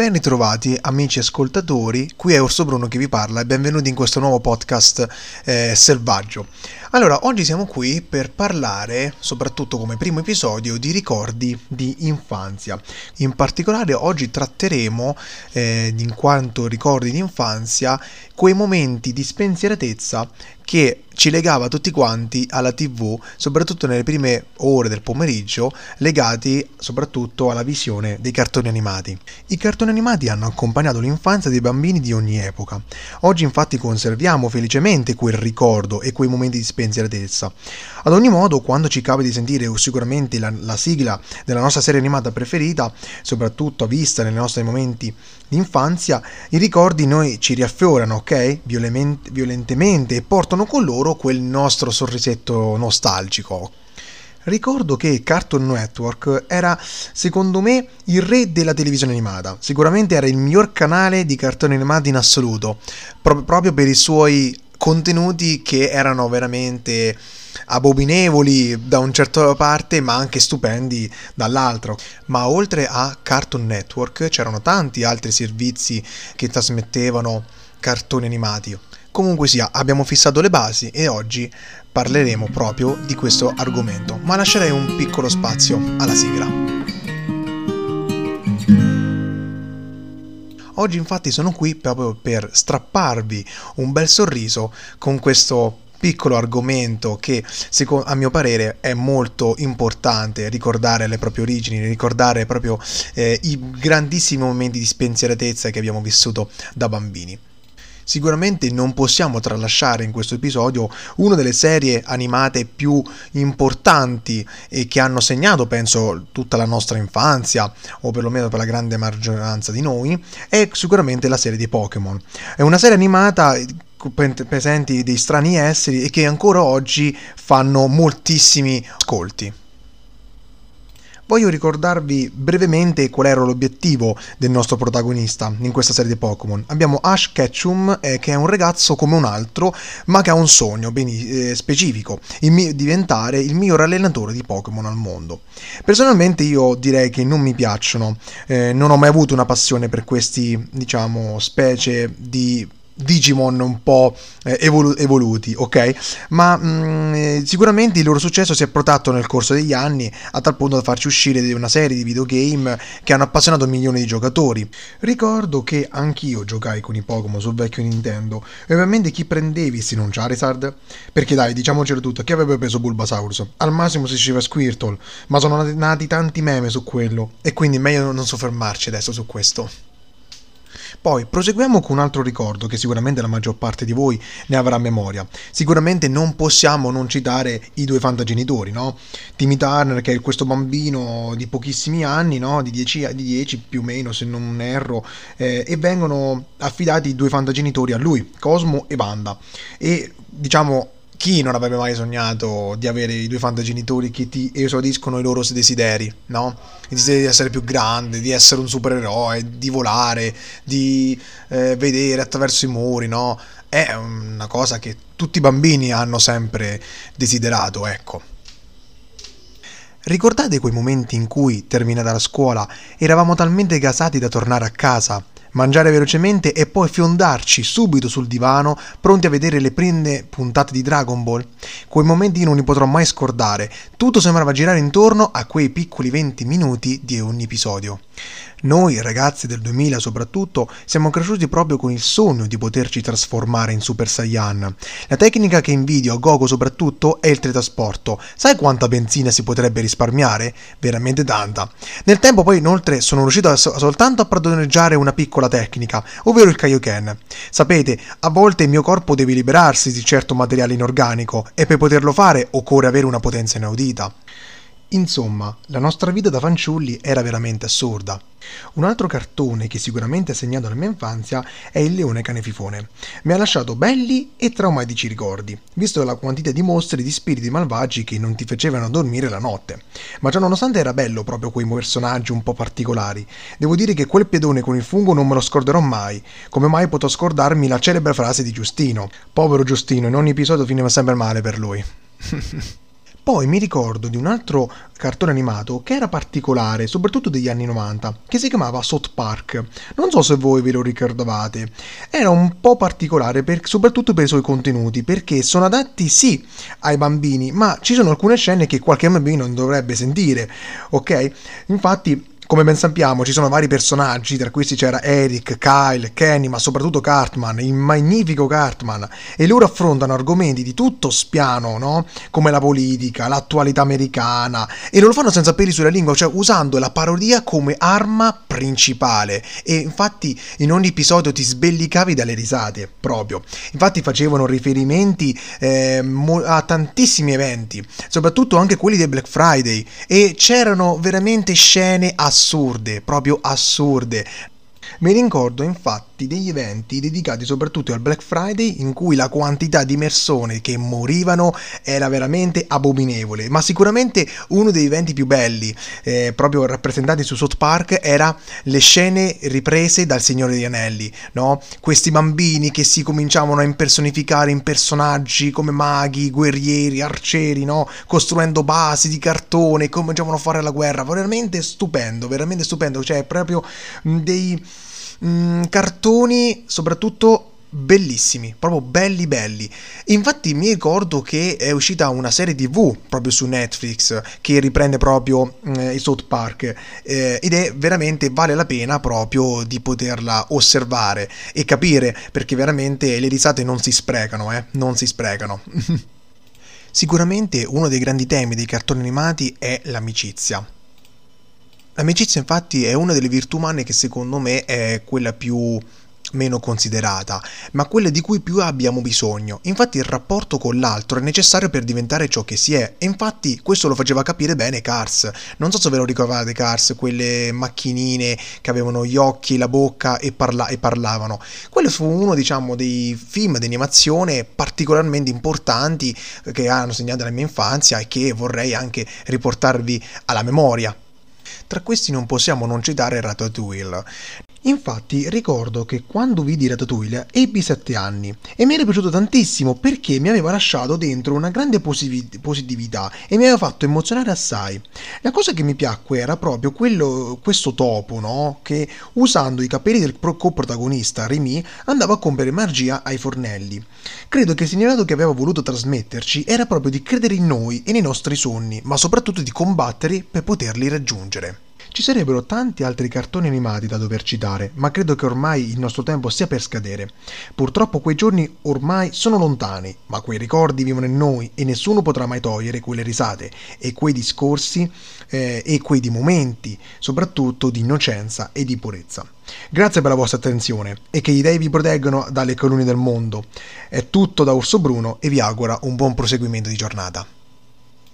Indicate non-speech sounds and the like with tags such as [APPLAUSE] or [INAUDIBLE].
Ben ritrovati amici ascoltatori, qui è Orso Bruno che vi parla e benvenuti in questo nuovo podcast eh, selvaggio. Allora, oggi siamo qui per parlare, soprattutto come primo episodio, di ricordi di infanzia. In particolare oggi tratteremo, eh, in quanto ricordi di infanzia, quei momenti di spensieratezza che ci legava tutti quanti alla tv, soprattutto nelle prime ore del pomeriggio, legati soprattutto alla visione dei cartoni animati. I cartoni animati hanno accompagnato l'infanzia dei bambini di ogni epoca. Oggi infatti conserviamo felicemente quel ricordo e quei momenti di spensieratezza. Ad ogni modo, quando ci capita di sentire sicuramente la, la sigla della nostra serie animata preferita, soprattutto vista nei nostri momenti di infanzia, i ricordi noi ci riaffiorano, ok? Violent- violentemente e portano con loro quel nostro sorrisetto nostalgico. Ricordo che Cartoon Network era, secondo me, il re della televisione animata. Sicuramente era il miglior canale di cartoni animati in assoluto, pro- proprio per i suoi contenuti che erano veramente abominevoli da un certo parte ma anche stupendi dall'altro. Ma oltre a Cartoon Network c'erano tanti altri servizi che trasmettevano cartoni animati. Comunque sia abbiamo fissato le basi e oggi parleremo proprio di questo argomento. Ma lascerei un piccolo spazio alla sigla Oggi infatti sono qui proprio per strapparvi un bel sorriso con questo piccolo argomento che a mio parere è molto importante ricordare le proprie origini, ricordare proprio eh, i grandissimi momenti di spensieratezza che abbiamo vissuto da bambini. Sicuramente non possiamo tralasciare in questo episodio una delle serie animate più importanti e che hanno segnato, penso, tutta la nostra infanzia, o perlomeno per la grande maggioranza di noi, è sicuramente la serie di Pokémon. È una serie animata presenti dei strani esseri e che ancora oggi fanno moltissimi ascolti. Voglio ricordarvi brevemente qual era l'obiettivo del nostro protagonista in questa serie di Pokémon. Abbiamo Ash Ketchum, eh, che è un ragazzo come un altro, ma che ha un sogno ben eh, specifico, il diventare il miglior allenatore di Pokémon al mondo. Personalmente io direi che non mi piacciono, eh, non ho mai avuto una passione per questi, diciamo, specie di Digimon un po' eh, evolu- evoluti, ok? Ma mh, mm, eh, sicuramente il loro successo si è protratto nel corso degli anni a tal punto da farci uscire una serie di videogame che hanno appassionato milioni di giocatori. Ricordo che anch'io giocai con i Pokémon sul vecchio Nintendo e ovviamente chi prendevi se non Charizard? Perché dai, diciamocelo tutto, chi avrebbe preso Bulbasaurus? Al massimo si diceva Squirtle, ma sono nati tanti meme su quello e quindi meglio non soffermarci adesso su questo. Poi proseguiamo con un altro ricordo che sicuramente la maggior parte di voi ne avrà memoria. Sicuramente non possiamo non citare i due fantagenitori, no? Timmy Turner che è questo bambino di pochissimi anni, no? Di 10, di 10 più o meno se non erro, eh, e vengono affidati i due fantagenitori a lui, Cosmo e Wanda. E diciamo chi non avrebbe mai sognato di avere i due fantagenitori che ti esaudiscono i loro desideri, no? Il desiderio di essere più grande, di essere un supereroe, di volare, di eh, vedere attraverso i muri, no? È una cosa che tutti i bambini hanno sempre desiderato, ecco. Ricordate quei momenti in cui, terminata la scuola, eravamo talmente gasati da tornare a casa mangiare velocemente e poi fiondarci subito sul divano, pronti a vedere le prime puntate di Dragon Ball. Quei momenti non li potrò mai scordare. Tutto sembrava girare intorno a quei piccoli 20 minuti di ogni episodio. Noi, ragazzi del 2000 soprattutto, siamo cresciuti proprio con il sogno di poterci trasformare in Super Saiyan. La tecnica che invidio a Gogo soprattutto è il teletrasporto. Sai quanta benzina si potrebbe risparmiare? Veramente tanta. Nel tempo poi inoltre sono riuscito a so- soltanto a padroneggiare una piccola tecnica, ovvero il Kaioken. Sapete, a volte il mio corpo deve liberarsi di certo materiale inorganico e per poterlo fare occorre avere una potenza inaudita. Insomma, la nostra vita da fanciulli era veramente assurda. Un altro cartone che sicuramente ha segnato la mia infanzia è Il leone canefifone. Mi ha lasciato belli e traumatici ricordi, visto la quantità di mostri e di spiriti malvagi che non ti facevano dormire la notte. Ma già nonostante era bello proprio quei personaggi un po' particolari, devo dire che quel pedone con il fungo non me lo scorderò mai. Come mai potrò scordarmi la celebre frase di Giustino? Povero Giustino, in ogni episodio finiva sempre male per lui. [LAUGHS] Poi mi ricordo di un altro cartone animato che era particolare, soprattutto degli anni 90, che si chiamava South Park. Non so se voi ve lo ricordavate. Era un po' particolare, per, soprattutto per i suoi contenuti, perché sono adatti sì ai bambini, ma ci sono alcune scene che qualche bambino non dovrebbe sentire, ok? Infatti come ben sappiamo ci sono vari personaggi, tra questi c'era Eric, Kyle, Kenny, ma soprattutto Cartman, il magnifico Cartman, e loro affrontano argomenti di tutto spiano, no? Come la politica, l'attualità americana, e non lo fanno senza peli sulla lingua, cioè usando la parodia come arma principale. E infatti in ogni episodio ti sbellicavi dalle risate, proprio. Infatti facevano riferimenti eh, a tantissimi eventi, soprattutto anche quelli del Black Friday, e c'erano veramente scene assurde assurde, proprio assurde. Mi ricordo infatti degli eventi dedicati soprattutto al Black Friday in cui la quantità di persone che morivano era veramente abominevole, ma sicuramente uno degli eventi più belli, eh, proprio rappresentati su South Park, era le scene riprese dal Signore degli Anelli, no? Questi bambini che si cominciavano a impersonificare in personaggi come maghi, guerrieri, arcieri, no? Costruendo basi di cartone, cominciavano a fare la guerra, veramente stupendo, veramente stupendo, cioè proprio dei mm, cartoni soprattutto bellissimi, proprio belli belli. Infatti mi ricordo che è uscita una serie TV proprio su Netflix che riprende proprio eh, i South Park eh, ed è veramente vale la pena proprio di poterla osservare e capire perché veramente le risate non si sprecano, eh, non si sprecano. [LAUGHS] Sicuramente uno dei grandi temi dei cartoni animati è l'amicizia L'amicizia infatti è una delle virtù umane che secondo me è quella più meno considerata, ma quella di cui più abbiamo bisogno. Infatti il rapporto con l'altro è necessario per diventare ciò che si è, e infatti questo lo faceva capire bene Cars. Non so se ve lo ricordate Cars, quelle macchinine che avevano gli occhi, la bocca e, parla- e parlavano. Quello fu uno, diciamo, dei film di animazione particolarmente importanti che hanno segnato la mia infanzia e che vorrei anche riportarvi alla memoria. Tra questi non possiamo non citare Ratatouille. Infatti ricordo che quando vidi Ratatouille ebbi 7 anni e mi era piaciuto tantissimo perché mi aveva lasciato dentro una grande positività e mi aveva fatto emozionare assai. La cosa che mi piacque era proprio quello, questo topo, no? Che usando i capelli del coprotagonista Remy andava a compiere magia ai fornelli. Credo che il significato che aveva voluto trasmetterci era proprio di credere in noi e nei nostri sogni, ma soprattutto di combattere per poterli raggiungere. Ci sarebbero tanti altri cartoni animati da dover citare, ma credo che ormai il nostro tempo sia per scadere. Purtroppo quei giorni ormai sono lontani, ma quei ricordi vivono in noi e nessuno potrà mai togliere quelle risate e quei discorsi eh, e quei momenti, soprattutto di innocenza e di purezza. Grazie per la vostra attenzione e che gli dei vi proteggano dalle colonne del mondo. È tutto da Orso Bruno e vi auguro un buon proseguimento di giornata.